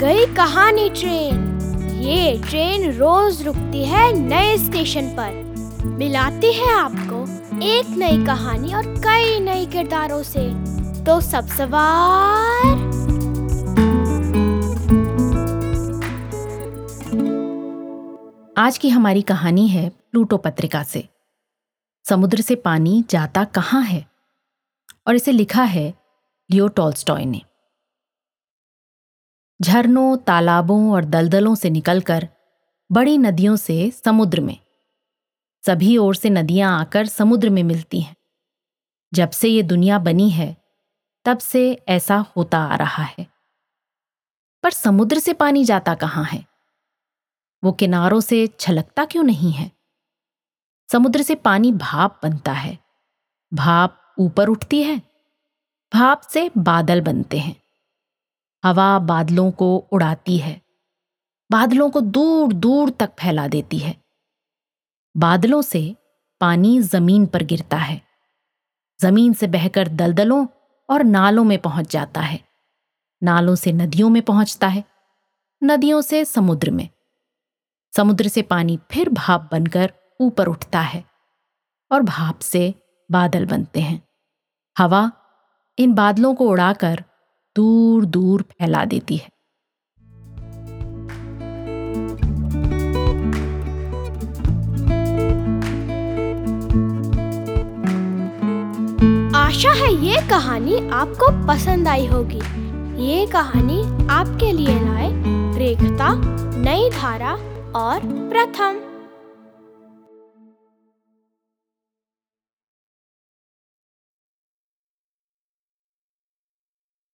कहानी ट्रेन। ये ट्रेन रोज रुकती है नए स्टेशन पर। मिलाती है आपको एक नई कहानी और कई नए किरदारों से। तो सब सवार। आज की हमारी कहानी है प्लूटो पत्रिका से। समुद्र से पानी जाता कहाँ है? और इसे लिखा है लियो टॉल्स्टॉय ने। झरनों, तालाबों और दलदलों से निकलकर बड़ी नदियों से समुद्र में। सभी ओर से नदियाँ आकर समुद्र में मिलती हैं। जब से ये दुनिया बनी है, तब से ऐसा होता आ रहा है। पर समुद्र से पानी जाता कहाँ है? वो किनारों से छलकता क्यों नहीं है? समुद्र से पानी भाप बनता है। भाप ऊपर उठती है। भाप से बादल बनते हैं। हवा बादलों को उड़ाती है। बादलों को दूर दूर तक फैला देती है। बादलों से पानी ज़मीन पर गिरता है। ज़मीन से बहकर दलदलों और नालों में पहुँच जाता है। नालों से नदियों में पहुँचता है। नदियों से समुद्र में। समुद्र से पानी फिर भाप बनकर ऊपर उठता है और भाप से बादल बनते हैं। हवा इन बादलों को उड़ाकर दूर दूर फैला देती है। आशा है ये कहानी आपको पसंद आई होगी। ये कहानी आपके लिए लाए रेखता, नई धारा और प्रथम।